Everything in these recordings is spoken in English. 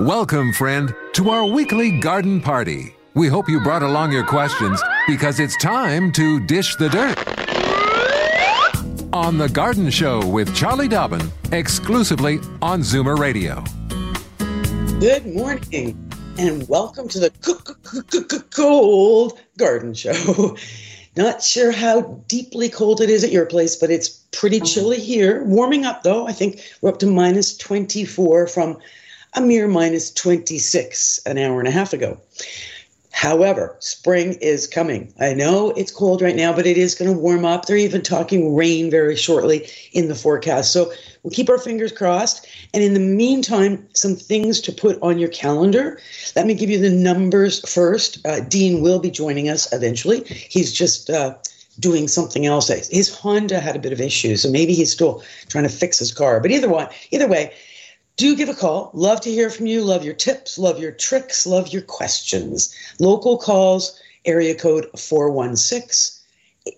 Welcome, friend, to our weekly garden party. We hope you brought along your questions because it's time to dish the dirt. On The Garden Show with Charlie Dobbin, exclusively on Zoomer Radio. Good morning and welcome to the cold garden show. Not sure how deeply cold it is at your place, but it's pretty chilly here. Warming up though. I think we're up to minus 24 from a mere minus 26 an hour and a half ago. However, spring is coming. I know it's cold right now, but it is going to warm up. They're even talking rain very shortly in the forecast. So we'll keep our fingers crossed. And in the meantime, some things to put on your calendar. Let me give you the numbers first. Uh, Dean will be joining us eventually. He's just uh, doing something else. His Honda had a bit of issues, so maybe he's still trying to fix his car. But either either way, do give a call. Love to hear from you. Love your tips, love your tricks, love your questions. Local calls, area code 416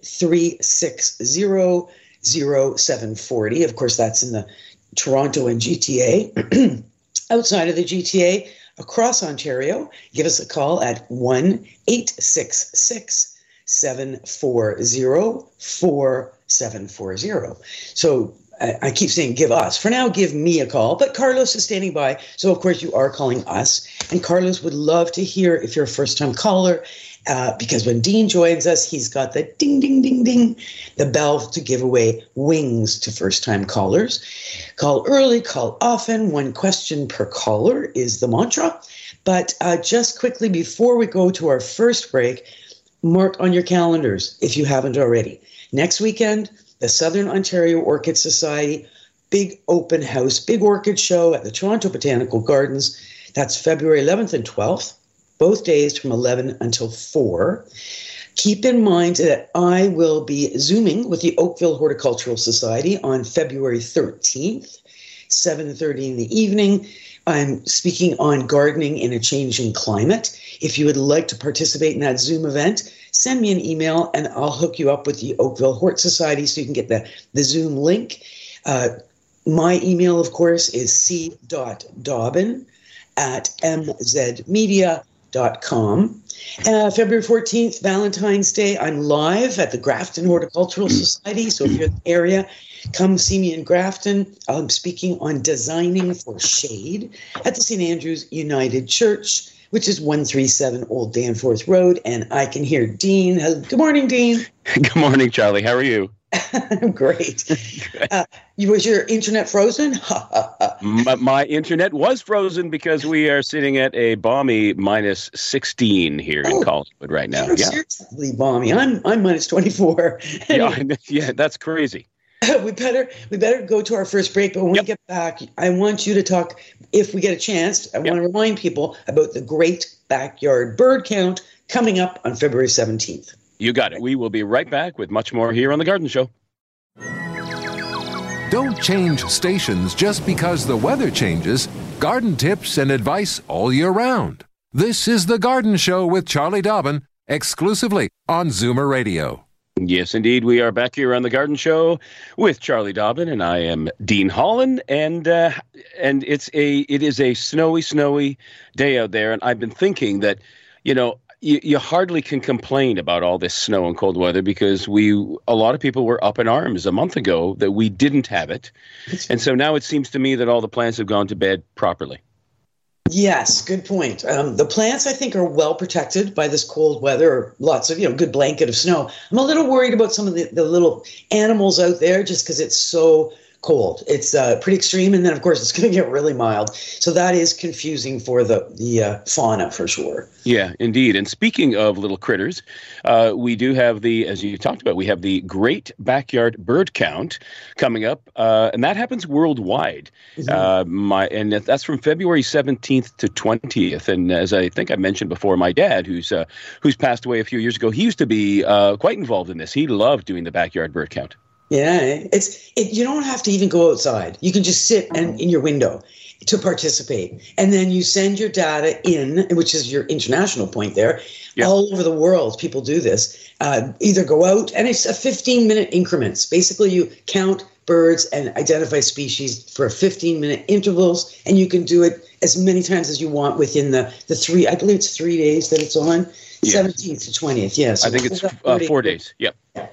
360 0740. Of course, that's in the Toronto and GTA. Outside of the GTA, across Ontario, give us a call at 1 866 740 4740. So I keep saying give us. For now, give me a call. But Carlos is standing by. So, of course, you are calling us. And Carlos would love to hear if you're a first time caller, uh, because when Dean joins us, he's got the ding, ding, ding, ding, the bell to give away wings to first time callers. Call early, call often. One question per caller is the mantra. But uh, just quickly before we go to our first break, mark on your calendars if you haven't already. Next weekend, the Southern Ontario Orchid Society big open house, big orchid show at the Toronto Botanical Gardens. That's February 11th and 12th, both days from 11 until 4. Keep in mind that I will be Zooming with the Oakville Horticultural Society on February 13th, 7.30 in the evening. I'm speaking on gardening in a changing climate. If you would like to participate in that Zoom event, send me an email and I'll hook you up with the Oakville Hort Society so you can get the, the Zoom link. Uh, my email, of course, is c.dobbin at mzmedia.com. Uh, February 14th, Valentine's Day, I'm live at the Grafton Horticultural Society. So if you're in the area, come see me in Grafton. I'm speaking on designing for shade at the St. Andrews United Church which is 137 Old Danforth Road. And I can hear Dean. Good morning, Dean. Good morning, Charlie. How are you? Great. Uh, was your internet frozen? my, my, internet was frozen because we are sitting at a balmy minus 16 here oh, in Collingwood right now. Yeah. Seriously balmy. I'm, I'm minus 24. yeah, yeah, that's crazy. we better we better go to our first break. But when yep. we get back, I want you to talk. If we get a chance, I yep. want to remind people about the Great Backyard Bird Count coming up on February seventeenth. You got it. We will be right back with much more here on the Garden Show. Don't change stations just because the weather changes. Garden tips and advice all year round. This is the Garden Show with Charlie Dobbin, exclusively on Zoomer Radio. Yes, indeed. We are back here on the Garden Show with Charlie Dobbin, and I am Dean Holland, and uh, and it's a it is a snowy, snowy day out there, and I've been thinking that, you know, you, you hardly can complain about all this snow and cold weather because we a lot of people were up in arms a month ago that we didn't have it, and so now it seems to me that all the plants have gone to bed properly. Yes, good point. Um, the plants, I think, are well protected by this cold weather. Lots of, you know, good blanket of snow. I'm a little worried about some of the, the little animals out there just because it's so cold. It's uh, pretty extreme, and then of course it's going to get really mild. So that is confusing for the the uh, fauna for sure. Yeah, indeed. And speaking of little critters, uh, we do have the, as you talked about, we have the Great Backyard Bird Count coming up, uh, and that happens worldwide. Mm-hmm. Uh, my and that's from February seventeenth to twentieth. And as I think I mentioned before, my dad, who's uh, who's passed away a few years ago, he used to be uh, quite involved in this. He loved doing the backyard bird count. Yeah, it's it, you don't have to even go outside. You can just sit and uh-huh. in your window to participate, and then you send your data in, which is your international point there. Yep. All over the world, people do this. Uh, either go out, and it's a 15 minute increments. Basically, you count birds and identify species for 15 minute intervals, and you can do it as many times as you want within the the three. I believe it's three days that it's on. Seventeenth to twentieth, yes. I think it's uh, four days. Yep. Yeah.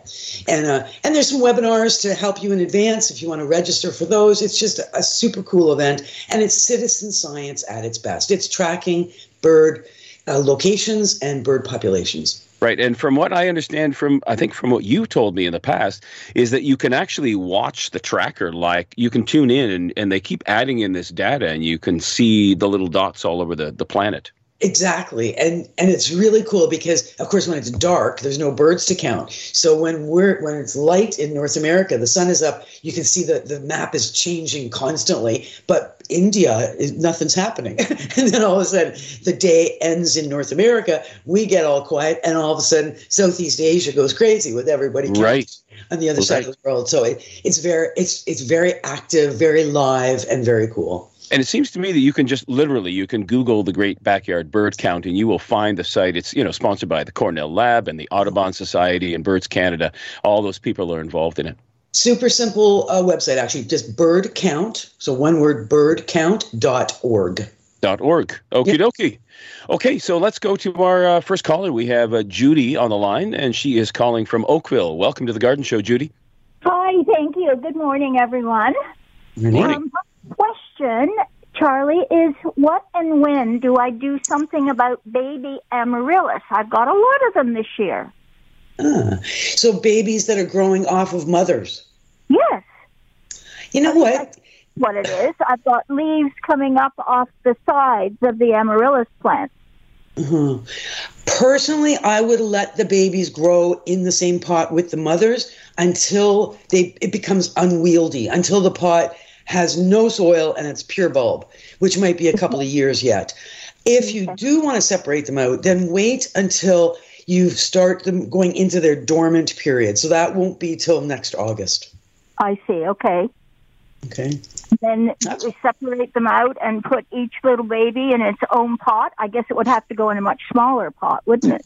And uh, and there's some webinars to help you in advance if you want to register for those. It's just a, a super cool event, and it's citizen science at its best. It's tracking bird uh, locations and bird populations. Right. And from what I understand from I think from what you told me in the past is that you can actually watch the tracker like you can tune in and, and they keep adding in this data and you can see the little dots all over the, the planet. Exactly. And and it's really cool because of course when it's dark, there's no birds to count. So when we're when it's light in North America, the sun is up, you can see that the map is changing constantly. But India, nothing's happening. and then all of a sudden the day ends in North America, we get all quiet, and all of a sudden Southeast Asia goes crazy with everybody right. on the other right. side of the world. So it, it's very it's it's very active, very live, and very cool. And it seems to me that you can just literally you can Google the Great Backyard Bird Count and you will find the site. It's you know sponsored by the Cornell Lab and the Audubon Society and Birds Canada. All those people are involved in it. Super simple uh, website actually, just bird count. So one word, birdcount.org. Dot org. Okie yep. dokie. Okay, so let's go to our uh, first caller. We have uh, Judy on the line, and she is calling from Oakville. Welcome to the Garden Show, Judy. Hi, thank you. Good morning, everyone. Good morning. Um, question, Charlie, is what and when do I do something about baby amaryllis? I've got a lot of them this year. Ah, so babies that are growing off of mothers. Yes. You know what? What it is, I've got leaves coming up off the sides of the amaryllis plant. Mm-hmm. Personally, I would let the babies grow in the same pot with the mothers until they it becomes unwieldy, until the pot has no soil and it's pure bulb, which might be a couple of years yet. If you do want to separate them out, then wait until you start them going into their dormant period. So that won't be till next August. I see. Okay. Okay. Then we separate them out and put each little baby in its own pot. I guess it would have to go in a much smaller pot, wouldn't it?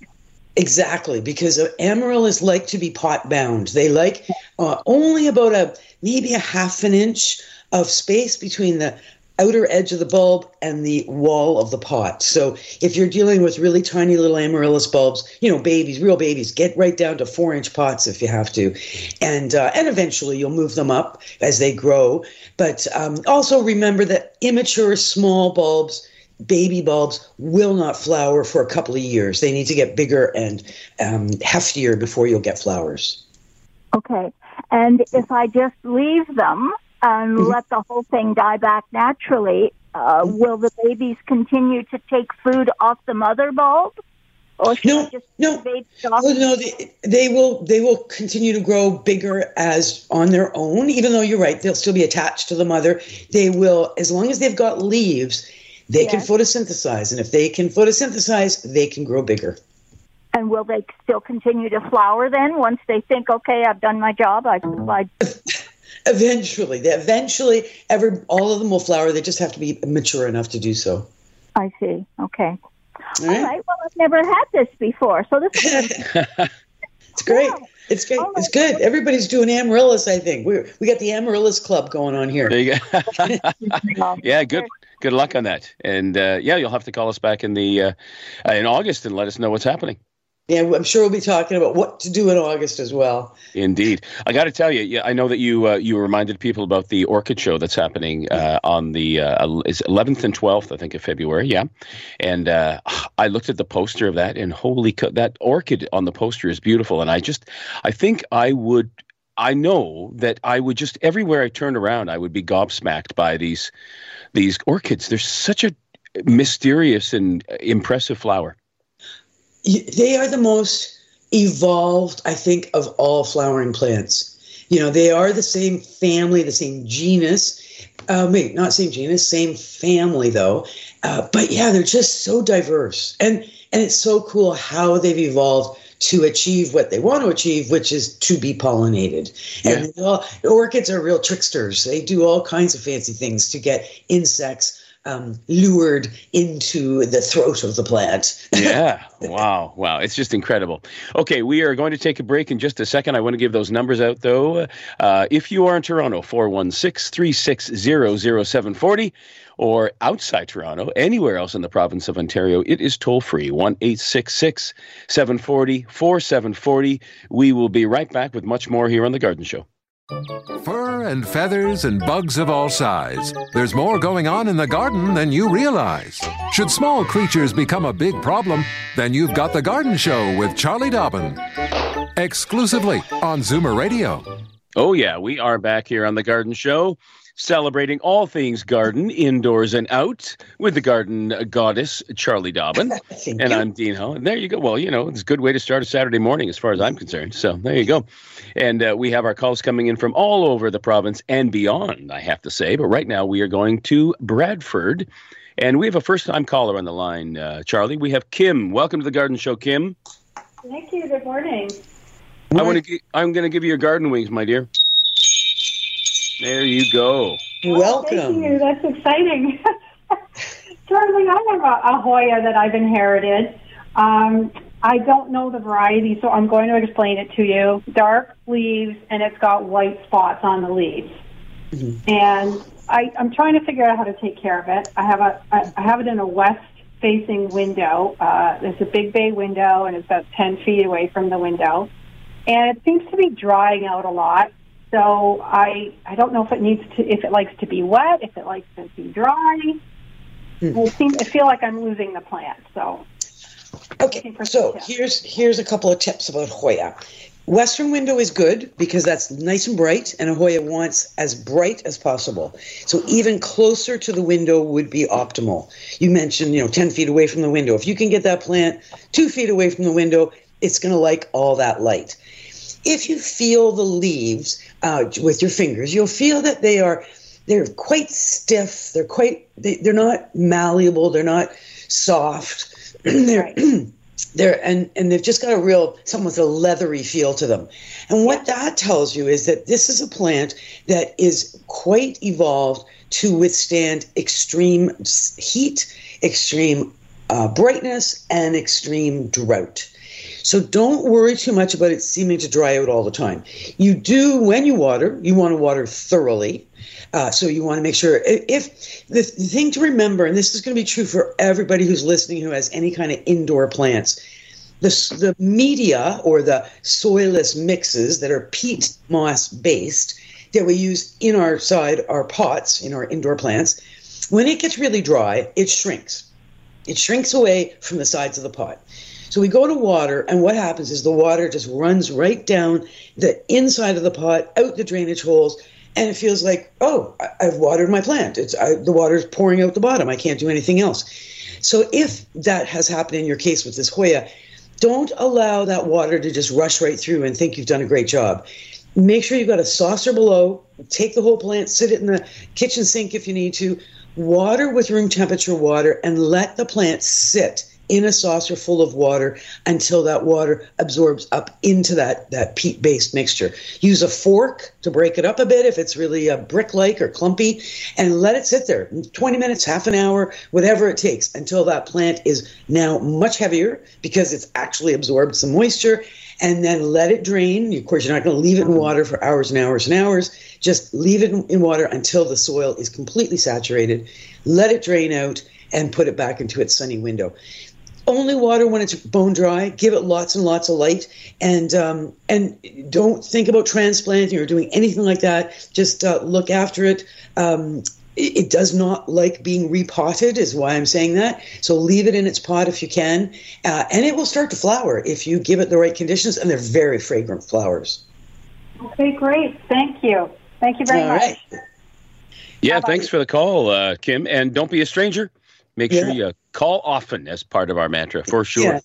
Exactly, because amaryllis like to be pot bound. They like uh, only about a maybe a half an inch of space between the outer edge of the bulb and the wall of the pot. So if you're dealing with really tiny little amaryllis bulbs, you know, babies, real babies, get right down to four inch pots if you have to, and uh, and eventually you'll move them up as they grow. But um, also remember that immature small bulbs. Baby bulbs will not flower for a couple of years. They need to get bigger and um, heftier before you'll get flowers. Okay. And if I just leave them and mm-hmm. let the whole thing die back naturally, uh, will the babies continue to take food off the mother bulb? Or no, no, oh, no. They, they will. They will continue to grow bigger as on their own. Even though you're right, they'll still be attached to the mother. They will, as long as they've got leaves, they yes. can photosynthesize, and if they can photosynthesize, they can grow bigger. And will they still continue to flower then? Once they think, okay, I've done my job, I've supplied Eventually, they eventually, every all of them will flower. They just have to be mature enough to do so. I see. Okay. All right. All right. Well, I've never had this before, so this. Is- it's great. Yeah. It's great. Right. It's good. Everybody's doing amaryllis. I think we we got the amaryllis club going on here. There you go. yeah, good. Good luck on that. And uh, yeah, you'll have to call us back in the uh, in August and let us know what's happening. Yeah, I'm sure we'll be talking about what to do in August as well. Indeed, I got to tell you, yeah, I know that you uh, you reminded people about the orchid show that's happening uh, on the uh, is 11th and 12th, I think, of February. Yeah, and uh, I looked at the poster of that, and holy, co- that orchid on the poster is beautiful, and I just, I think I would I know that I would just everywhere I turned around, I would be gobsmacked by these these orchids. They're such a mysterious and impressive flower. They are the most evolved, I think, of all flowering plants. You know, they are the same family, the same genus. Uh, wait, not same genus, same family though. Uh, but yeah, they're just so diverse, and and it's so cool how they've evolved to achieve what they want to achieve, which is to be pollinated. Yeah. And all, orchids are real tricksters. They do all kinds of fancy things to get insects um, lured into the throat of the plant. yeah. Wow. Wow. It's just incredible. Okay. We are going to take a break in just a second. I want to give those numbers out, though. Uh, if you are in Toronto, 416 360 0740 or outside Toronto, anywhere else in the province of Ontario, it is toll free 1 740 4740. We will be right back with much more here on The Garden Show. Fur and feathers and bugs of all size. There's more going on in the garden than you realize. Should small creatures become a big problem, then you've got The Garden Show with Charlie Dobbin. Exclusively on Zoomer Radio. Oh, yeah, we are back here on The Garden Show celebrating all things garden, indoors and out, with the garden goddess, Charlie Dobbin. and you. I'm Dean Hall. And there you go. Well, you know, it's a good way to start a Saturday morning as far as I'm concerned. So there you go. And uh, we have our calls coming in from all over the province and beyond, I have to say. But right now we are going to Bradford. And we have a first time caller on the line, uh, Charlie. We have Kim. Welcome to the Garden Show, Kim. Thank you. Good morning. I want to. I'm going to give you your garden wings, my dear. There you go. Welcome. Oh, thank you. That's exciting. Charlie, I have a, a, Hoya that I've inherited. Um, I don't know the variety, so I'm going to explain it to you. Dark leaves, and it's got white spots on the leaves. Mm-hmm. And I, I'm trying to figure out how to take care of it. I have a, I, I have it in a west-facing window. Uh, there's a big bay window, and it's about 10 feet away from the window. And it seems to be drying out a lot. So I I don't know if it needs to if it likes to be wet, if it likes to be dry. Hmm. I seem I feel like I'm losing the plant. So okay. So here's here's a couple of tips about Hoya. Western window is good because that's nice and bright, and a Hoya wants as bright as possible. So even closer to the window would be optimal. You mentioned, you know, 10 feet away from the window. If you can get that plant two feet away from the window, it's going to like all that light if you feel the leaves uh, with your fingers, you'll feel that they are they're quite stiff. They're quite they, they're not malleable. They're not soft. they're they're and and they've just got a real somewhat a leathery feel to them. And what that tells you is that this is a plant that is quite evolved to withstand extreme heat, extreme uh, brightness, and extreme drought. So don't worry too much about it seeming to dry out all the time. You do, when you water, you want to water thoroughly. Uh, so you want to make sure if the, thing to remember, and this is going to be true for everybody who's listening who has any kind of indoor plants, the, the media or the soilless mixes that are peat moss based that we use in our side, our pots, in our indoor plants, when it gets really dry, it shrinks. It shrinks away from the sides of the pot. So we go to water, and what happens is the water just runs right down the inside of the pot, out the drainage holes, and it feels like, oh, I, have watered my plant. It's I, the water's pouring out the bottom. I can't do anything else. So if that has happened in your case with this Hoya, don't allow that water to just rush right through and think you've done a great job. Make sure you've got a saucer below. Take the whole plant, sit it in the kitchen sink if you need to. Water with room temperature water and let the plant sit in a saucer full of water until that water absorbs up into that, that peat based mixture. Use a fork to break it up a bit if it's really uh, a brick like or clumpy, and let it sit there 20 minutes, half an hour, whatever it takes until that plant is now much heavier because it's actually absorbed some moisture. And then let it drain. Of course, you're not going to leave it in water for hours and hours and hours. Just leave it in water until the soil is completely saturated. Let it drain out and put it back into its sunny window only water when it's bone dry. Give it lots and lots of light, and um, and don't think about transplanting or doing anything like that. Just uh, look after it. Um, it, it does not like being repotted, is why I'm saying that. So leave it in its pot if you can, uh, and it will start to flower if you give it the right conditions. And they're very fragrant flowers. Okay, great. Thank you. Thank you very All much. right. Yeah, How about thanks you? for the call, uh, Kim. And don't be a stranger. Make sure you call often as part of our mantra for sure. Yeah.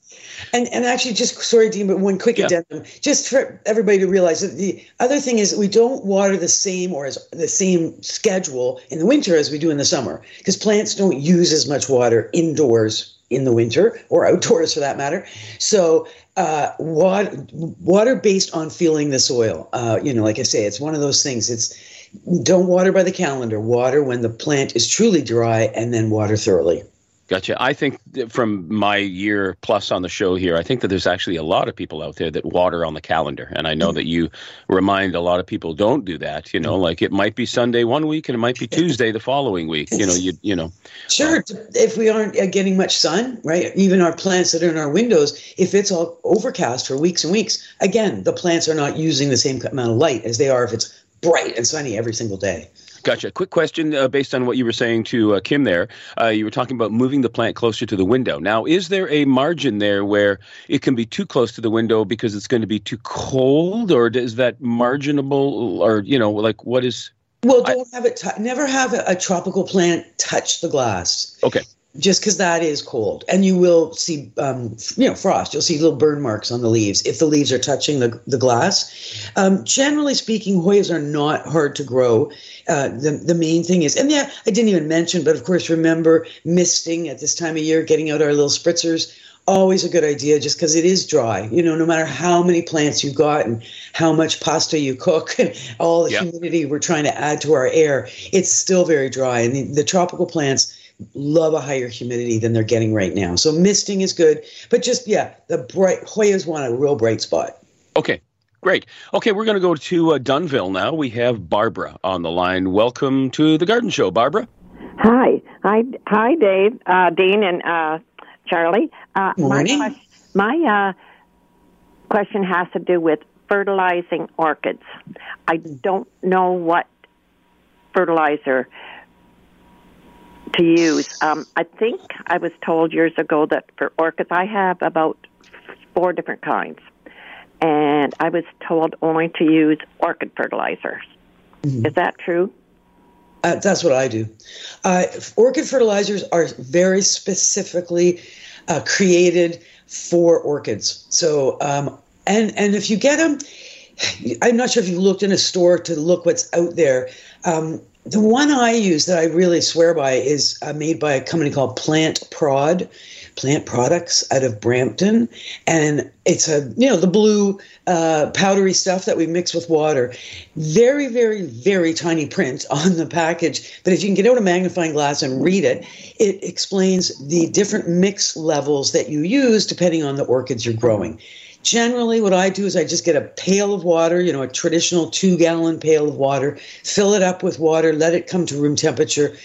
And and actually, just sorry, Dean, but one quick Yeah. addendum, just for everybody to realize that the other thing is we don't water the same or as the same schedule in the winter as we do in the summer because plants don't use as much water indoors in the winter or outdoors for that matter. So uh, water, water based on feeling the soil. Uh, you know, like I say, it's one of those things. It's don't water by the calendar. Water when the plant is truly dry, and then water thoroughly. Gotcha. I think from my year plus on the show here, I think that there's actually a lot of people out there that water on the calendar. And I know that you remind a lot of people don't do that. You know, like it might be Sunday one week and it might be Tuesday the following week. You know, you you know. Sure, if we aren't uh, getting much sun, right? Even our plants that are in our windows, if it's all overcast for weeks and weeks, again, the plants are not using the same amount of light as they are if it's bright and sunny every single day. Gotcha. Quick question uh, based on what you were saying to uh, Kim there. Uh, you were talking about moving the plant closer to the window. Now, is there a margin there where it can be too close to the window because it's going to be too cold, or is that marginable, or you know, like what is? Well, don't have it. T- never have a, a tropical plant touch the glass. Okay. Just because that is cold, and you will see, um, you know, frost. You'll see little burn marks on the leaves if the leaves are touching the the glass. Um, generally speaking, Hoyas are not hard to grow. Uh, the the main thing is, and yeah, I didn't even mention, but of course, remember misting at this time of year, getting out our little spritzers. Always a good idea, just because it is dry. You know, no matter how many plants you've got and how much pasta you cook and all the Yeah. humidity we're trying to add to our air, it's still very dry. And the, the tropical plants love a higher humidity than they're getting right now. So misting is good, but just yeah, the bright Hoyas want a real bright spot. Okay. Great. Okay, we're going to go to uh, Dunnville now. We have Barbara on the line. Welcome to the Garden Show, Barbara. Hi, hi, hi, Dave, uh, Dean, and uh, Charlie. Uh, Morning. My, my uh, question has to do with fertilizing orchids. I don't know what fertilizer to use. Um, I think I was told years ago that for orchids, I have about four different kinds, and I was told only to use orchid fertilizers. Is that true? Uh, that's what I do. Uh, orchid fertilizers are very specifically uh, created for orchids. So, um, and and if you get them, I'm not sure if you looked in a store to look what's out there. Um, the one I use that I really swear by is uh, made by a company called Plant Prod, Plant Products out of Brampton, and it's a you know the blue uh, powdery stuff that we mix with water. Very, very, very tiny print on the package, but if you can get out a magnifying glass and read it, it explains the different mix levels that you use depending on the orchids you're growing. Generally, what I do is I just get a pail of water, you know, a traditional two gallon pail of water, fill it up with water, let it come to room temperature.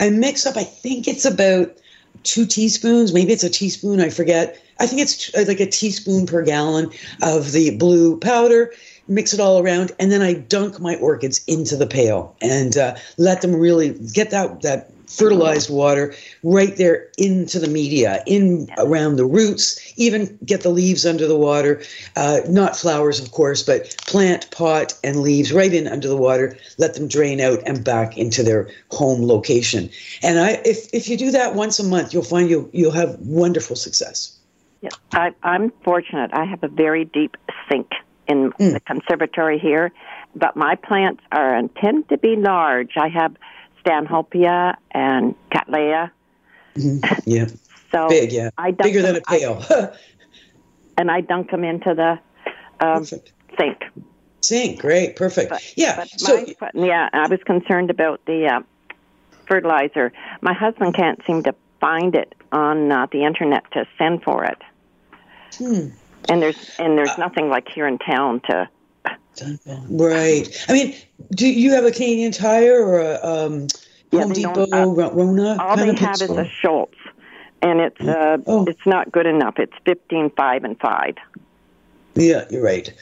I mix up, I think it's about two teaspoons, maybe it's a teaspoon, I forget. I think it's like a teaspoon per gallon of the blue powder. Mix it all around, and then I dunk my orchids into the pail and uh, let them really get that that fertilized water right there into the media, in around the roots. Even get the leaves under the water, uh, not flowers, of course, but plant, pot, and leaves right in under the water. Let them drain out and back into their home location. And I, if if you do that once a month, you'll find you you'll have wonderful success. Yeah, I, I'm fortunate. I have a very deep sink in Mm. the conservatory here, but my plants are intended to be large. I have Stanhopea and Cattleya. Yeah, So big, yeah, I dunk bigger than a them- I- pail. and I dunk them into the um, sink. Sink, great, perfect. But, yeah. but So my, yeah, I was concerned about the uh, fertilizer. My husband can't seem to find it on uh, the internet to send for it. Hmm. And there's and Uh, there's nothing like here in town to. Right. I mean, do you have a Canadian Tire or a um, Yeah, Home Depot, uh, Ro- Rona? All they have is a Schultz, and it's uh, Oh. it's not good enough. It's fifteen five and five. Yeah, you're right.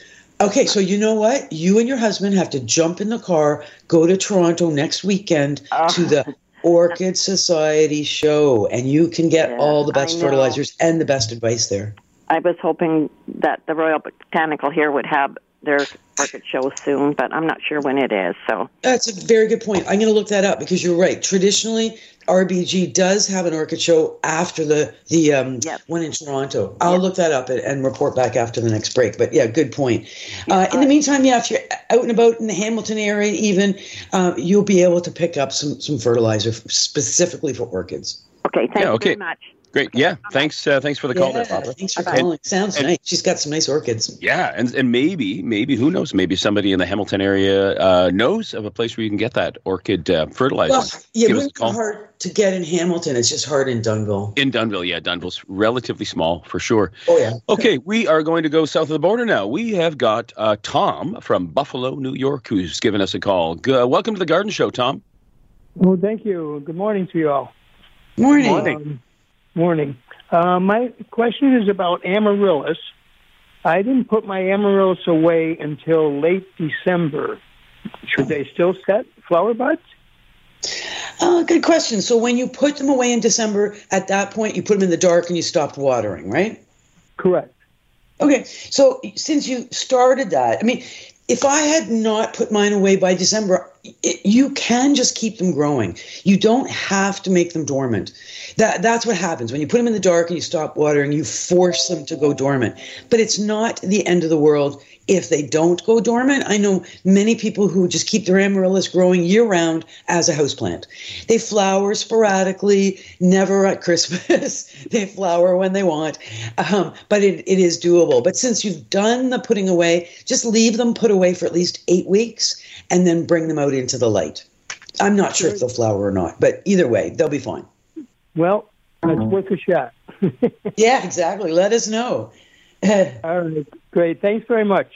Okay, so you know what? You and your husband have to jump in the car, go to Toronto next weekend Oh. to the Orchid Society show, and you can get Yeah, all the best fertilizers and the best advice there. I was hoping that the Royal Botanical here would have their orchid show soon, but I'm not sure when it is. So That's a very good point. I'm going to look that up because you're right. Traditionally, RBG does have an orchid show after the the um, Yep. one in Toronto. I'll look that up and, and report back after the next break. But yeah, good point. Uh, in the meantime, yeah, if you're out and about in the Hamilton area, even uh, you'll be able to pick up some some fertilizer specifically for orchids. okay, thank Yeah, you very much. Great. Yeah. Thanks. Uh, thanks for the call there, Yeah, Barbara. thanks for Okay. calling. Sounds and- nice. She's got some nice orchids. Yeah, and and maybe maybe who knows? Maybe somebody in the Hamilton area uh, knows of a place where you can get that orchid uh, fertilizer. Well, yeah, Give us a it's call. hard to get in Hamilton. It's just hard in Dunnville. In Dunnville, yeah, Dunnville's relatively small for sure. Oh yeah. Okay, we are going to go south of the border now. We have got uh, Tom from Buffalo, New York, who's given us a call. G- uh, welcome to the Garden Show, Tom. Well, thank you. Good morning to you all. Morning. Morning. Um, morning. Uh, my question is about amaryllis. I didn't put my amaryllis away until late December. Should they still set flower buds? Uh, good question. So when you put them away in December, at that point you put them in the dark and you stopped watering, right? Correct. Okay. So since you started that, I mean, if I had not put mine away by December, it, you can just keep them growing. You don't have to make them dormant. That that's what happens when you put them in the dark and you stop watering. You force them to go dormant. But it's not the end of the world if they don't go dormant. I know many people who just keep their amaryllis growing year round as a houseplant. They flower sporadically, never at Christmas. they flower when they want, um, but it, it is doable. But since you've done the putting away, just leave them put away for at least eight weeks and then bring them out into the light. I'm not sure if they'll flower or not, but either way, they'll be fine. Well, that's worth a shot. Yeah, exactly. Let us know. All right. Great. Thanks very much.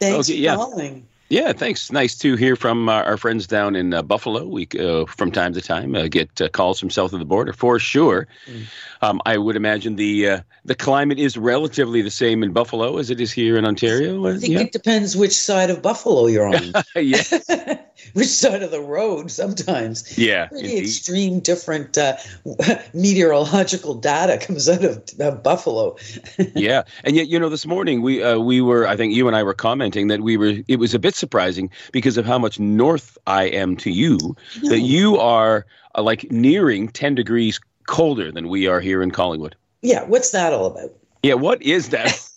Thanks Okay, for yeah. calling. Yeah, thanks. Nice to hear from uh, our friends down in uh, Buffalo. We, uh, from time to time, uh, get uh, calls from south of the border for sure. Um, I would imagine the uh, the climate is relatively the same in Buffalo as it is here in Ontario. I think yeah, it depends which side of Buffalo you're on. yeah, which side of the road sometimes. yeah. Pretty indeed. extreme different uh, meteorological data comes out of uh, Buffalo. yeah, and yet you know this morning we uh, we were I think you and I were commenting that we were it was a bit surprising because of how much north I am to you that you are uh, like nearing ten degrees colder than we are here in Collingwood. Yeah, what's that all about? Yeah, what is that?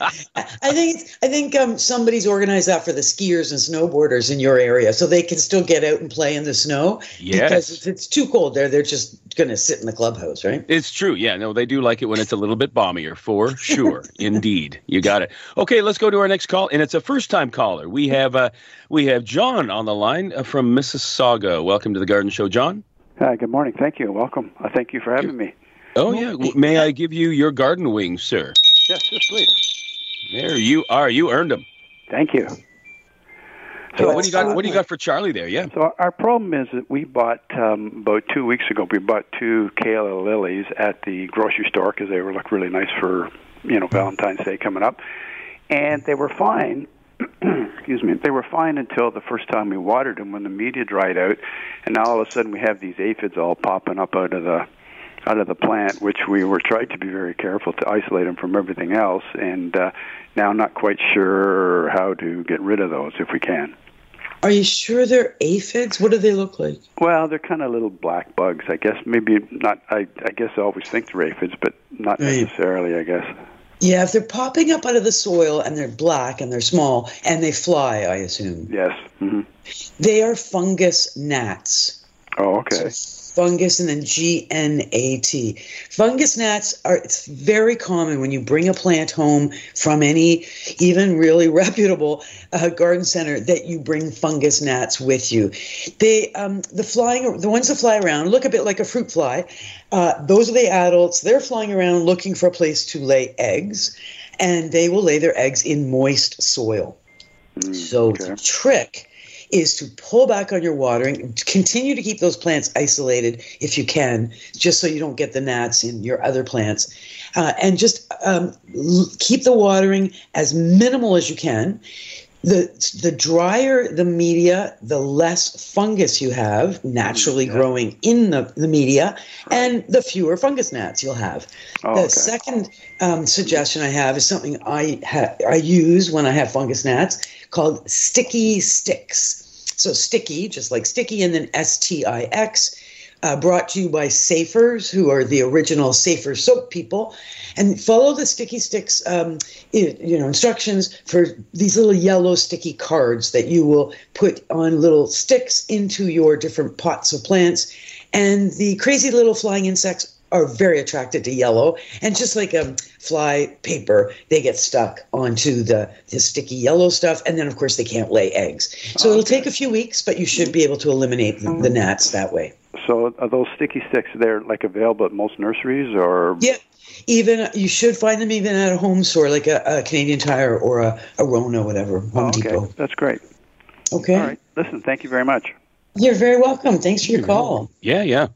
I think it's, I think um, somebody's organized that for the skiers and snowboarders in your area, so they can still get out and play in the snow. Yes, Because if it's too cold there, they're just going to sit in the clubhouse, right? it's true. Yeah, no, they do like it when it's a little bit balmier for sure. Indeed, you got it. Okay, let's go to our next call, and it's a first-time caller. We have uh, we have John on the line uh, from Mississauga. Welcome to the Garden Show, John. Hi, good morning. Thank you. Welcome. Uh, thank you for having me. Oh yeah, may I give you your garden wings, sir? Yes, yes, please. There you are. You earned them. Thank you. So what do you got? What do you got for Charlie there? Yeah. So our problem is that we bought um, about two weeks ago. We bought two calla lilies at the grocery store because they were look really nice for you know Valentine's Day coming up, and they were fine. excuse me. They were fine until the first time we watered them when the media dried out, and now all of a sudden we have these aphids all popping up out of the out of the plant, which we were trying to be very careful to isolate them from everything else, and uh, now not quite sure how to get rid of those if we can. Are you sure they're aphids? What do they look like? Well, they're kind of little black bugs, I guess. Maybe not. I, I guess I always think they're aphids, but not Right. necessarily. I guess. Yeah, if they're popping up out of the soil and they're black and they're small and they fly, I assume Yes. hmm they are fungus gnats. Oh, okay. Fungus and then G-N-A-T. Fungus gnats are it's very common when you bring a plant home from any even really reputable uh, garden center that you bring fungus gnats with you. They um, the flying the ones that fly around look a bit like a fruit fly. Uh, those are the adults. They're flying around looking for a place to lay eggs, and they will lay their eggs in moist soil. So okay. the trick is to pull back on your watering, continue to keep those plants isolated if you can, just so you don't get the gnats in your other plants, uh, and just um, keep the watering as minimal as you can. The the drier the media, the less fungus you have naturally Yeah. growing in the, the media, and the fewer fungus gnats you'll have. Oh, the okay. second um, suggestion I have is something I ha- I use when I have fungus gnats called sticky sticks. So sticky, just like sticky, and then S T I X. Uh, brought to you by Safers, who are the original Safer soap people, and follow the sticky sticks, um, you know, instructions for these little yellow sticky cards that you will put on little sticks into your different pots of plants, and the crazy little flying insects are very attracted to yellow, and just like um, fly paper, they get stuck onto the, the sticky yellow stuff, and then of course they can't lay eggs. So it'll take a few weeks, but you should be able to eliminate the, the gnats that way. So are those sticky sticks they're like available at most nurseries or Yeah, even you should find them even at a home store like a, a Canadian Tire or a, a Rona, whatever, Home Oh, okay. Depot. That's great. Okay, All right. Listen, thank you very much. you're very welcome. Thanks for your call. Yeah, yeah.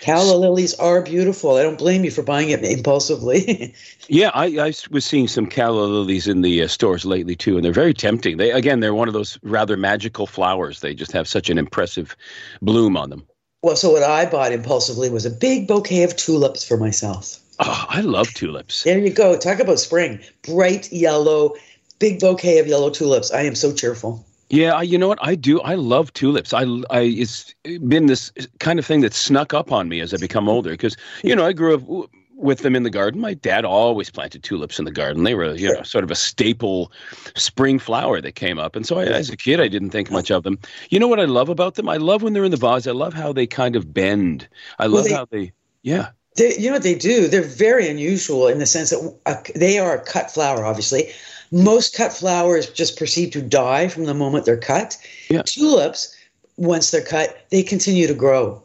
Calla lilies are beautiful. I don't blame you for buying it impulsively. Yeah, I was seeing some calla lilies in the uh, stores lately too, and they're very tempting. They again, they're one of those rather magical flowers. They just have such an impressive bloom on them. Well, so what I bought impulsively was a big bouquet of tulips for myself. Oh, I love tulips. There you go. Talk about spring. Bright yellow, big bouquet of yellow tulips. I am so cheerful. Yeah, I, you know what? I do. I love tulips. I, I, it's been this kind of thing that snuck up on me as I become older because you know I grew up with them in the garden. My dad always planted tulips in the garden. They were you know sort of a staple spring flower that came up, and so I, as a kid I didn't think much of them. You know what I love about them? I love when they're in the vase. I love how they kind of bend. I Well, love they- how they. Yeah. They, you know what they do? They're very unusual in the sense that uh, they are a cut flower, obviously. Most cut flowers just proceed to die from the moment they're cut. Yeah. Tulips, once they're cut, they continue to grow.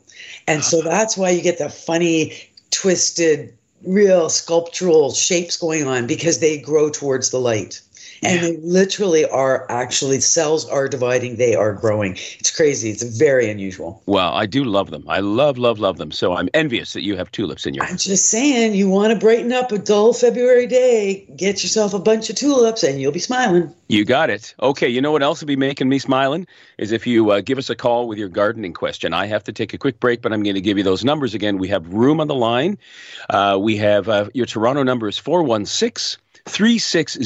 And so that's why you get the funny, twisted, real sculptural shapes going on because they grow towards the light. And they literally are actually, cells are dividing, they are growing. It's crazy. It's very unusual. Well, I do love them. I love, love, love them. So I'm envious that you have tulips in your. I'm just saying, you want to brighten up a dull February day, get yourself a bunch of tulips and you'll be smiling. You got it. Okay, you know what else will be making me smiling is if you uh, give us a call with your gardening question. I have to take a quick break, but I'm going to give you those numbers again. We have room on the line. Uh, we have uh, your Toronto number is 416 360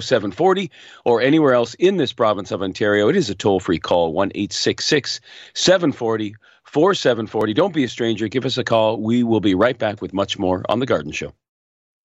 0740 or anywhere else in this province of Ontario. It is a toll free call 1 866 740 4740. Don't be a stranger. Give us a call. We will be right back with much more on The Garden Show.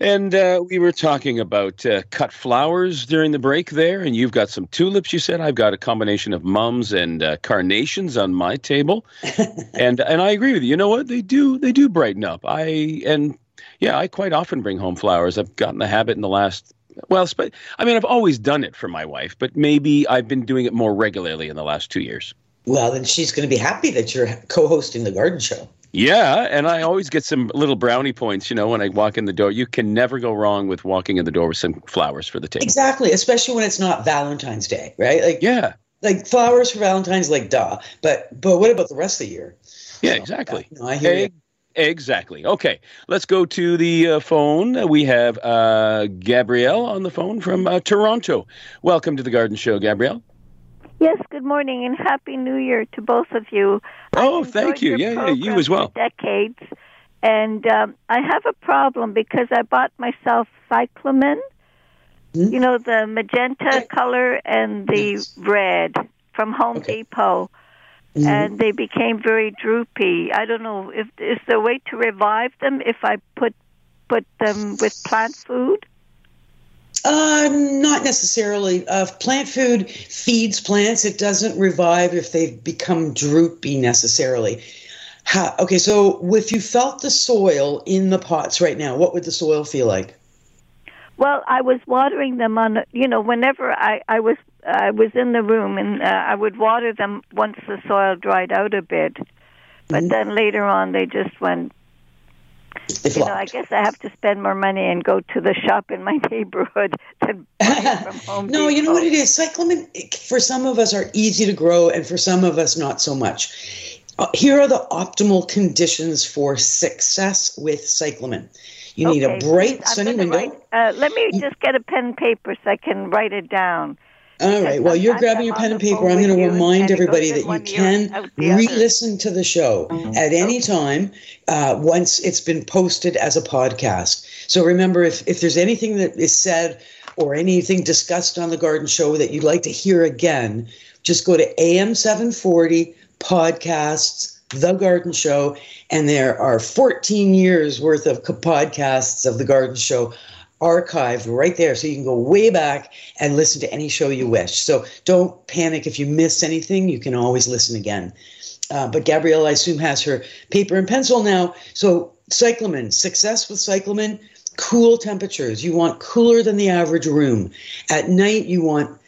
And uh, we were talking about uh, cut flowers during the break there. And you've got some tulips, you said. I've got a combination of mums and uh, carnations on my table. and and I agree with you. You know what? They do they do brighten up. I and yeah, I quite often bring home flowers. I've gotten the habit in the last well, I mean, I've always done it for my wife, but maybe I've been doing it more regularly in the last two years. Well, then she's going to be happy that you're co hosting the garden show. Yeah, and I always get some little brownie points, you know, when I walk in the door. You can never go wrong with walking in the door with some flowers for the table. Exactly, especially when it's not Valentine's Day, right? Like, Yeah, like flowers for Valentine's, like, duh. But but what about the rest of the year? yeah, exactly. No, I hear you. Exactly. Okay, let's go to the uh, phone. We have uh, Gabrielle on the phone from uh, Toronto. Welcome to the Garden Show, Gabrielle. Yes, good morning and happy New Year to both of you. Oh, thank you. Yeah, yeah, you as well. Decades, and um, I have a problem because I bought myself cyclamen. Hmm? You know the magenta color and the Yes. red from Home Okay. Depot, Mhm. and they became very droopy. I don't know if is there a way to revive them if I put put them with plant food. Uh, not necessarily. Uh, plant food feeds plants. It doesn't revive if they've become droopy necessarily. Ha, okay, so if you felt the soil in the pots right now, what would the soil feel like? Well, I was watering them on, you know, whenever I I was I was in the room and uh, I would water them once the soil dried out a bit. But Mhm. then later on they just went you know, I guess I have to spend more money and go to the shop in my neighborhood than buy it from Home no, you know what it is? Cyclamen, for some of us, are easy to grow, and for some of us, not so much. Uh, here are the optimal conditions for success with cyclamen. You need a Okay, bright, sunny window. write- uh, let me just get a pen and paper so I can write it down. All right. Well, you're grabbing your pen and paper. I'm going to remind and it goes everybody that you can and out the other. re-listen to the show at any time uh, once it's been posted as a podcast. So remember, if if there's anything that is said or anything discussed on the Garden Show that you'd like to hear again, just go to AM 740 podcasts. The Garden Show, and there are 14 years worth of podcasts of The Garden Show archived right there so you can go way back and listen to any show you wish. So don't panic if you miss anything. You can always listen again. Uh, but gabrielle i assume has her paper and pencil now. So cyclamen success with cyclamen. Cool temperatures. You want cooler than the average room. At night you want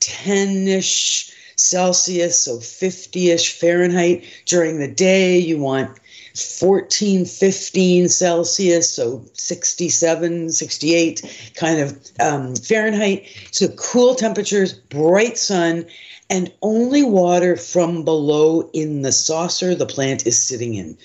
10ish celsius so 50ish fahrenheit. During the day you want 14, 15 Celsius, so 67, 68 kind of um, Fahrenheit. So cool temperatures, bright sun, and only water from below in the saucer the plant is sitting in.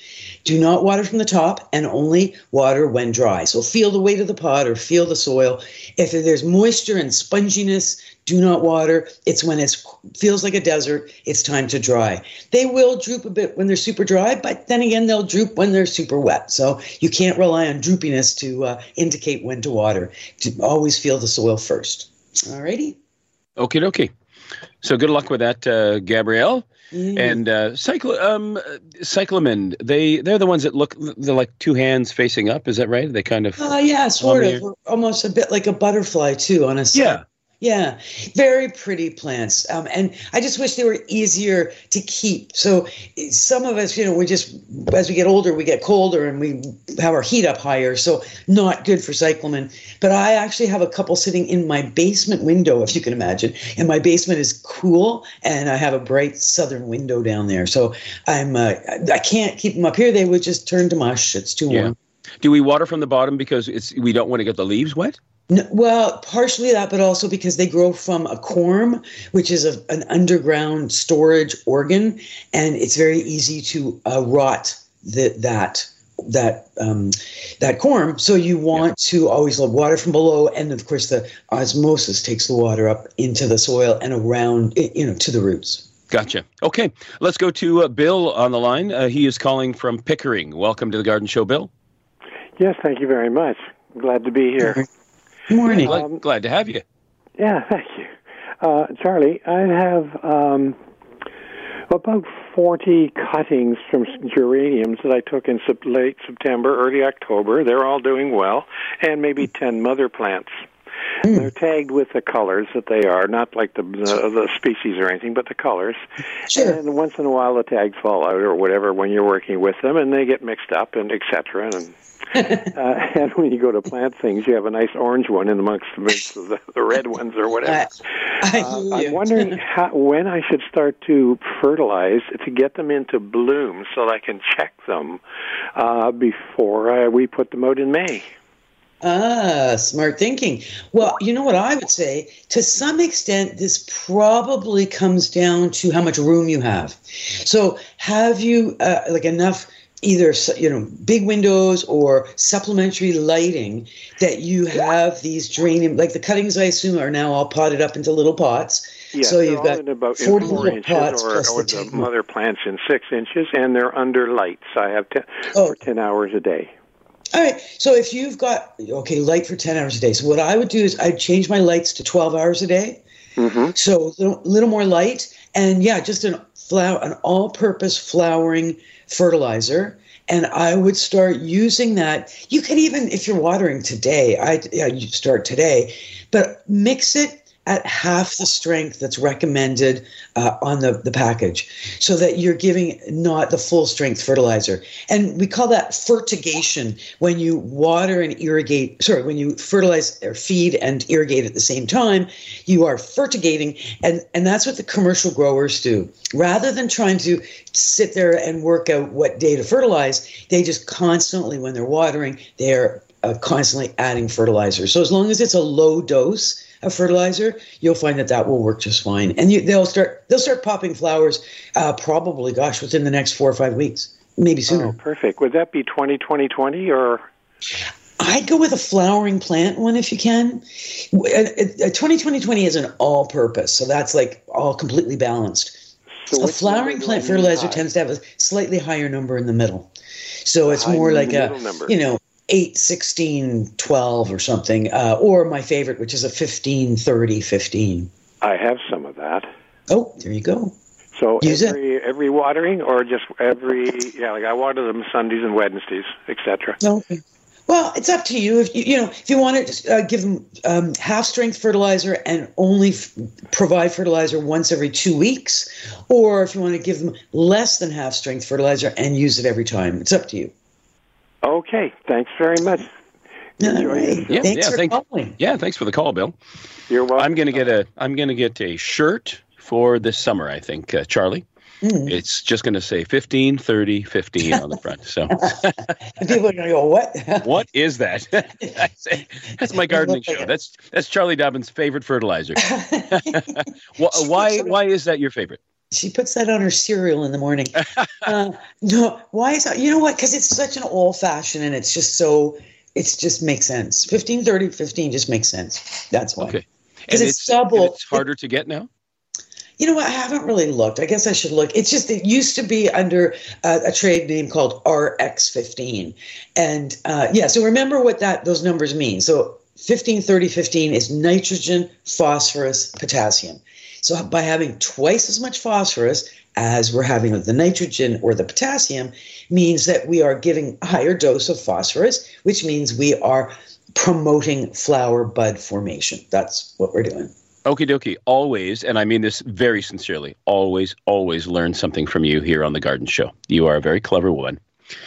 Do not water from the top and only water when dry. So feel the weight of the pot or feel the soil. If there's moisture and sponginess, do not water. It's when it feels like a desert, it's time to dry. They will droop a bit when they're super dry, but then again, they'll droop when they're super wet. So you can't rely on droopiness to uh, indicate when to water. To always feel the soil first. Alrighty. Okie dokie. So good luck with that, uh, Gabrielle. Mm. And uh, cycl- um, cyclamen, they they're the ones that look they're like two hands facing up. Is that right? They kind of Uh, yeah, sort of. Almost a bit like a butterfly, too, on a side. yeah. Yeah, very pretty plants. Um, and I just wish they were easier to keep. So some of us, you know, we just, as we get older, we get colder and we have our heat up higher. So not good for cyclamen. But I actually have a couple sitting in my basement window, if you can imagine. And my basement is cool and I have a bright southern window down there. So I'm, uh, I can't keep them up here. They would just turn to mush. It's too Yeah. warm. Do we water from the bottom because it's we don't want to get the leaves wet? No, well, partially that, but also because they grow from a corm, which is a, an underground storage organ, and it's very easy to uh, rot the, that that um, that corm. So you want to always let water from below, and of course the osmosis takes the water up into the soil and around, you know, to the roots. Gotcha. Okay, let's go to uh, Bill on the line. Uh, he is calling from Pickering. Welcome to the Garden Show, Bill. Yes, thank you very much. Glad to be here. Morning. Glad, Um, glad to have you. Yeah, thank you. Uh, Charlie, I have um, about 40 cuttings from geraniums that I took in sep- late September, early October. They're all doing well, and maybe 10 mother plants. They're tagged with the colors that they are, not like the, the the species or anything, but the colors. Sure. And once in a while, the tags fall out or whatever when you're working with them, and they get mixed up and etc. And uh, and when you go to plant things, you have a nice orange one in amongst the, the, red ones or whatever. I Uh, hear I'm wondering how, when I should start to fertilize to get them into bloom so that I can check them uh, before uh, we put them out in May. Ah, smart thinking. Well, you know what I would say? To some extent, this probably comes down to how much room you have. So, have you uh, like enough either you know big windows or supplementary lighting that you have these geranium like the cuttings I assume are now all potted up into little pots. Yes, so you've got about 40 four little inches, pots or, plus or the the mother plants in six inches, and they're under lights. I have ten, Oh. for ten hours a day. All right. So if you've got okay light for ten hours a day, so what I would do is I'd change my lights to twelve hours a day. hmm So a little, little more light, and yeah, just an flower, an all-purpose flowering fertilizer. And I would start using that. You can even, if you're watering today, I yeah, you start today, but mix it at half the strength that's recommended uh, on the, the package so that you're giving not the full strength fertilizer. And we call that fertigation when you water and irrigate, sorry, when you fertilize or feed and irrigate at the same time, you are fertigating. And, and that's what the commercial growers do. Rather than trying to sit there and work out what day to fertilize, they just constantly, when they're watering, they're uh, constantly adding fertilizer. So as long as it's a low dose, a fertilizer, you'll find that that will work just fine. And you, they'll start they'll start popping flowers uh, probably, gosh, within the next four or five weeks, maybe oh, sooner. Oh, perfect. Would that be 20, 20, 20 or? I'd go with a flowering plant one if you can. Uh, uh, uh, 20, 20, 20 is an all purpose, so that's like all completely balanced. So a flowering plant fertilizer tends to have a slightly higher number in the middle. So it's more like a, number. you know, 8, 16, 12 or something, uh, or my favorite, which is a 15, 30, 15. I have some of that. Oh, there you go. So Use every it. every watering, or just every yeah, like I water them Sundays and Wednesdays, etc. Okay. Well, it's up to you. If you you know if you want to uh, give them um, half strength fertilizer and only f- provide fertilizer once every two weeks, or if you want to give them less than half strength fertilizer and use it every time, it's up to you. Okay, thanks very much. Yeah, yeah, thanks yeah, for thanks, calling. Yeah, thanks for the call, Bill. You're welcome. I'm gonna get a I'm gonna get a shirt for this summer. I think, uh, Charlie. Mm. It's just going to say 15, 30, 15 on the front. So people are going to go, "What? what is that?" that's my gardening show. That's that's Charlie Dobbin's favorite fertilizer. why why is that your favorite? She puts that on her cereal in the morning. uh, no, why is that? You know what? Because it's such an old fashioned and it's just so, it just makes sense. 15, 30, 15 just makes sense. That's why. Okay. Because And it's, double. It's harder to get now. You know what? I haven't really looked. I guess I should look. It's just it used to be under uh, a trade name called RX15, and uh, yeah. So remember what that those numbers mean. So 15, 30, 15 is nitrogen, phosphorus, potassium. So by having twice as much phosphorus as we're having with the nitrogen or the potassium, means that we are giving a higher dose of phosphorus, which means we are promoting flower bud formation. That's what we're doing. Okie dokie. Always, and I mean this very sincerely, always, always learn something from you here on The Garden Show. You are a very clever woman.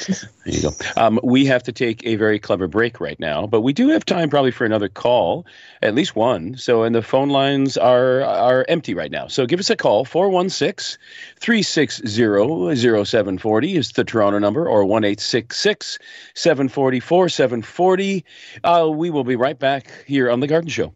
There you go. Um, we have to take a very clever break right now, but we do have time probably for another call, at least one. So, and the phone lines are are empty right now. So give us a call, 416 360 0740 is the Toronto number, or 1 740 4740. Uh, we will be right back here on The Garden Show.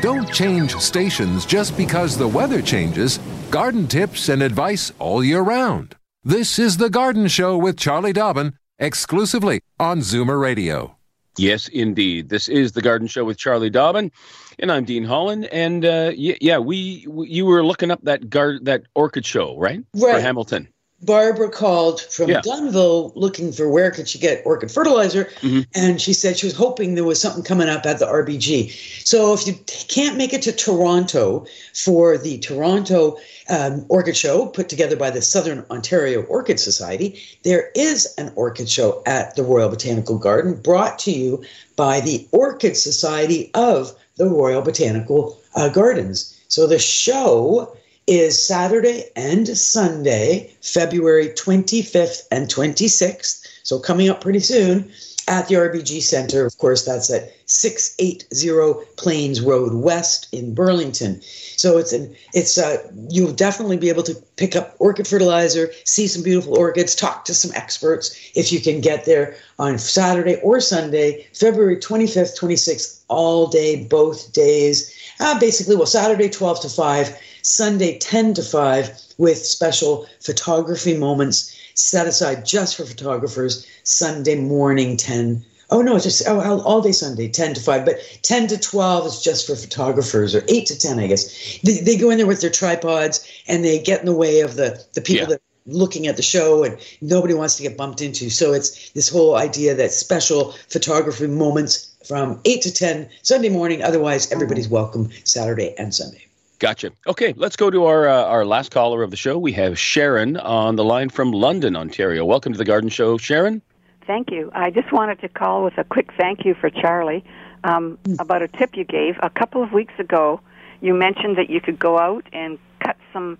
Don't change stations just because the weather changes. Garden tips and advice all year round. This is The Garden Show with Charlie Dobbin, exclusively on Zoomer Radio. Yes, indeed. This is the Garden Show with Charlie Dobbin, and I'm Dean Holland. And uh, y- yeah, we, we you were looking up that gar- that orchid show, right? For Right. Hamilton. Barbara called from Yeah. Dunnville looking for where could she get orchid fertilizer, Mhm. and she said she was hoping there was something coming up at the RBG. So if you can't make it to Toronto for the Toronto um, Orchid Show put together by the Southern Ontario Orchid Society, there is an orchid show at the Royal Botanical Garden brought to you by the Orchid Society of the Royal Botanical uh, Gardens. So the show is Saturday and Sunday, February 25th and 26th. So coming up pretty soon at the RBG Center. Of course, that's at 680 Plains Road West in Burlington. So it's an it's uh you'll definitely be able to pick up orchid fertilizer, see some beautiful orchids, talk to some experts if you can get there on Saturday or Sunday, February 25th, 26th, all day, both days. Uh, basically, well, Saturday 12 to 5, Sunday 10 to 5, with special photography moments set aside just for photographers. Sunday morning 10. Oh no, it's just oh, all day Sunday 10 to 5, but 10 to 12 is just for photographers, or 8 to 10, I guess. They, they go in there with their tripods and they get in the way of the, the people Yeah. that are looking at the show and nobody wants to get bumped into. So it's this whole idea that special photography moments from 8 to 10 Sunday morning. Otherwise, everybody's welcome Saturday and Sunday. Gotcha. Okay, let's go to our uh, our last caller of the show. We have Sharon on the line from London, Ontario. Welcome to the Garden Show, Sharon. Thank you. I just wanted to call with a quick thank you for Charlie. um, about a tip you gave a couple of weeks ago. You mentioned that you could go out and cut some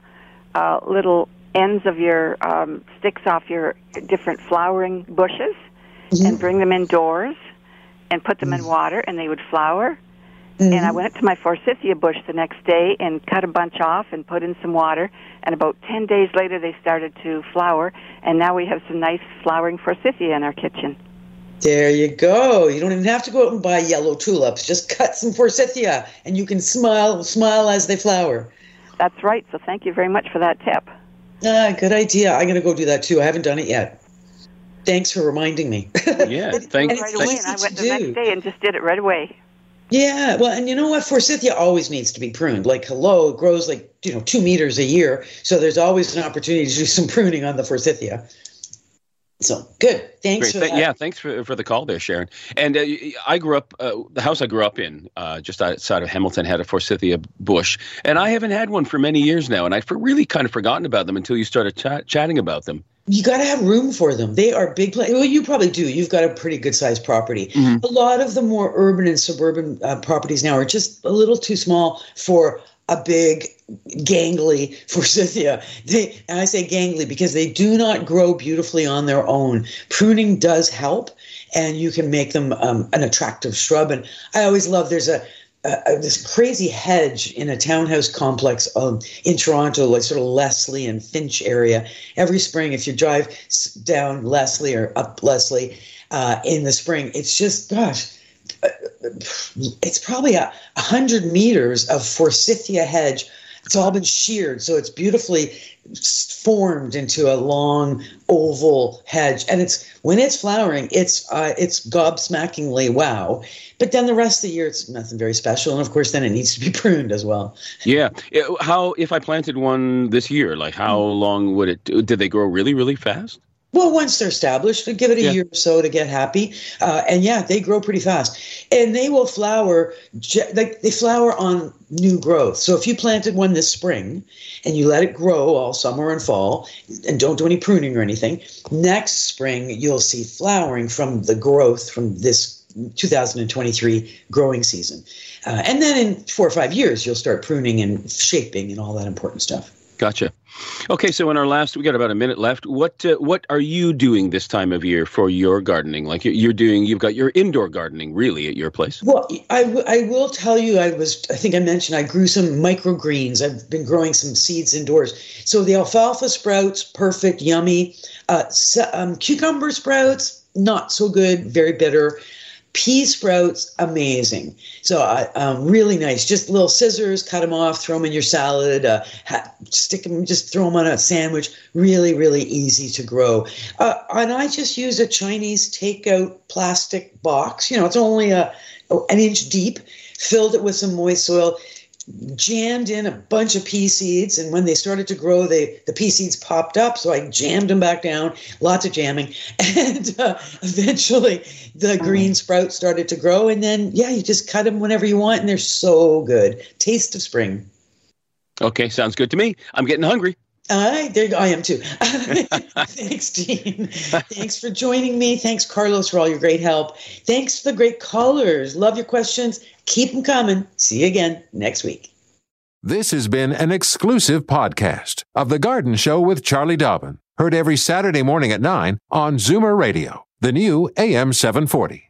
uh, little ends of your um, sticks off your different flowering bushes Mm-hmm. and bring them indoors and put them in water, and they would flower. And I went to my forsythia bush the next day and cut a bunch off and put in some water. And about 10 days later, they started to flower. And now we have some nice flowering forsythia in our kitchen. There you go. You don't even have to go out and buy yellow tulips. Just cut some forsythia, and you can smile, smile as they flower. That's right. So thank you very much for that tip. Ah, good idea. I'm going to go do that too. I haven't done it yet. Thanks for reminding me. Yeah, thank, it's Right easy And I to went the do. next day and just did it right away. Yeah, well, and you know what? Forsythia always needs to be pruned. Like, hello, it grows like, you know, two meters a year. So there's always an opportunity to do some pruning on the forsythia. So good. Thanks Great. for that. yeah, thanks for, for the call there, Sharon. And uh, I grew up, uh, the house I grew up in, uh, just outside of Hamilton, had a forsythia bush. And I haven't had one for many years now. And I've really kind of forgotten about them until you started chat chatting about them. You got to have room for them. They are big. Pla- well, you probably do. You've got a pretty good sized property. Mhm. A lot of the more urban and suburban uh, properties now are just a little too small for a big, gangly forsythia. They, and I say gangly because they do not grow beautifully on their own. Pruning does help, and you can make them um, an attractive shrub. And I always love. There's a uh, this crazy hedge in a townhouse complex um, in Toronto, like sort of Leslie and Finch area. Every spring, if you drive down Leslie or up Leslie uh, in the spring, it's just gosh, uh, it's probably a hundred meters of forsythia hedge. It's all been sheared, so it's beautifully formed into a long oval hedge. And it's when it's flowering, it's uh, it's gobsmackingly wow. But then the rest of the year, it's nothing very special. And of course, then it needs to be pruned as well. Yeah. Yeah, How, if I planted one this year, like how long would it, did they grow really, really fast? Well, once they're established, give it a Yeah. year or so to get happy, uh, and yeah, they grow pretty fast, and they will flower. Like they flower on new growth. So if you planted one this spring, and you let it grow all summer and fall, and don't do any pruning or anything, next spring you'll see flowering from the growth from this 2023 growing season, uh, and then in four or five years you'll start pruning and shaping and all that important stuff. Gotcha. Okay, so in our last, we got about a minute left. What uh, what are you doing this time of year for your gardening? Like you- you're doing, you've got your indoor gardening really at your place. Well, I, w- I will tell you, I was, I think I mentioned I grew some microgreens. I've been growing some seeds indoors. So the alfalfa sprouts, perfect, yummy. Uh, um, cucumber sprouts, not so good, very bitter. Pea sprouts, amazing. So uh, um, really nice. Just little scissors, cut them off, throw them in your salad, uh, ha- stick them, just throw them on a sandwich. Really, really easy to grow. Uh, and I just use a Chinese takeout plastic box. You know, it's only a an inch deep. Filled it with some moist soil. Jammed in a bunch of pea seeds, and when they started to grow, they the pea seeds popped up. So I jammed them back down. Lots of jamming, and uh, eventually the green sprouts started to grow. And then, yeah, you just cut them whenever you want, and they're so good. Taste of spring. Okay, sounds good to me. I'm getting hungry. I there I am too. Thanks, Dean. Thanks for joining me. Thanks, Carlos, for all your great help. Thanks for the great callers. Love your questions. Keep them coming. See you again next week. This has been an exclusive podcast of The Garden Show with Charlie Dobbin. Heard every Saturday morning at 9 on Zoomer Radio, the new AM 740.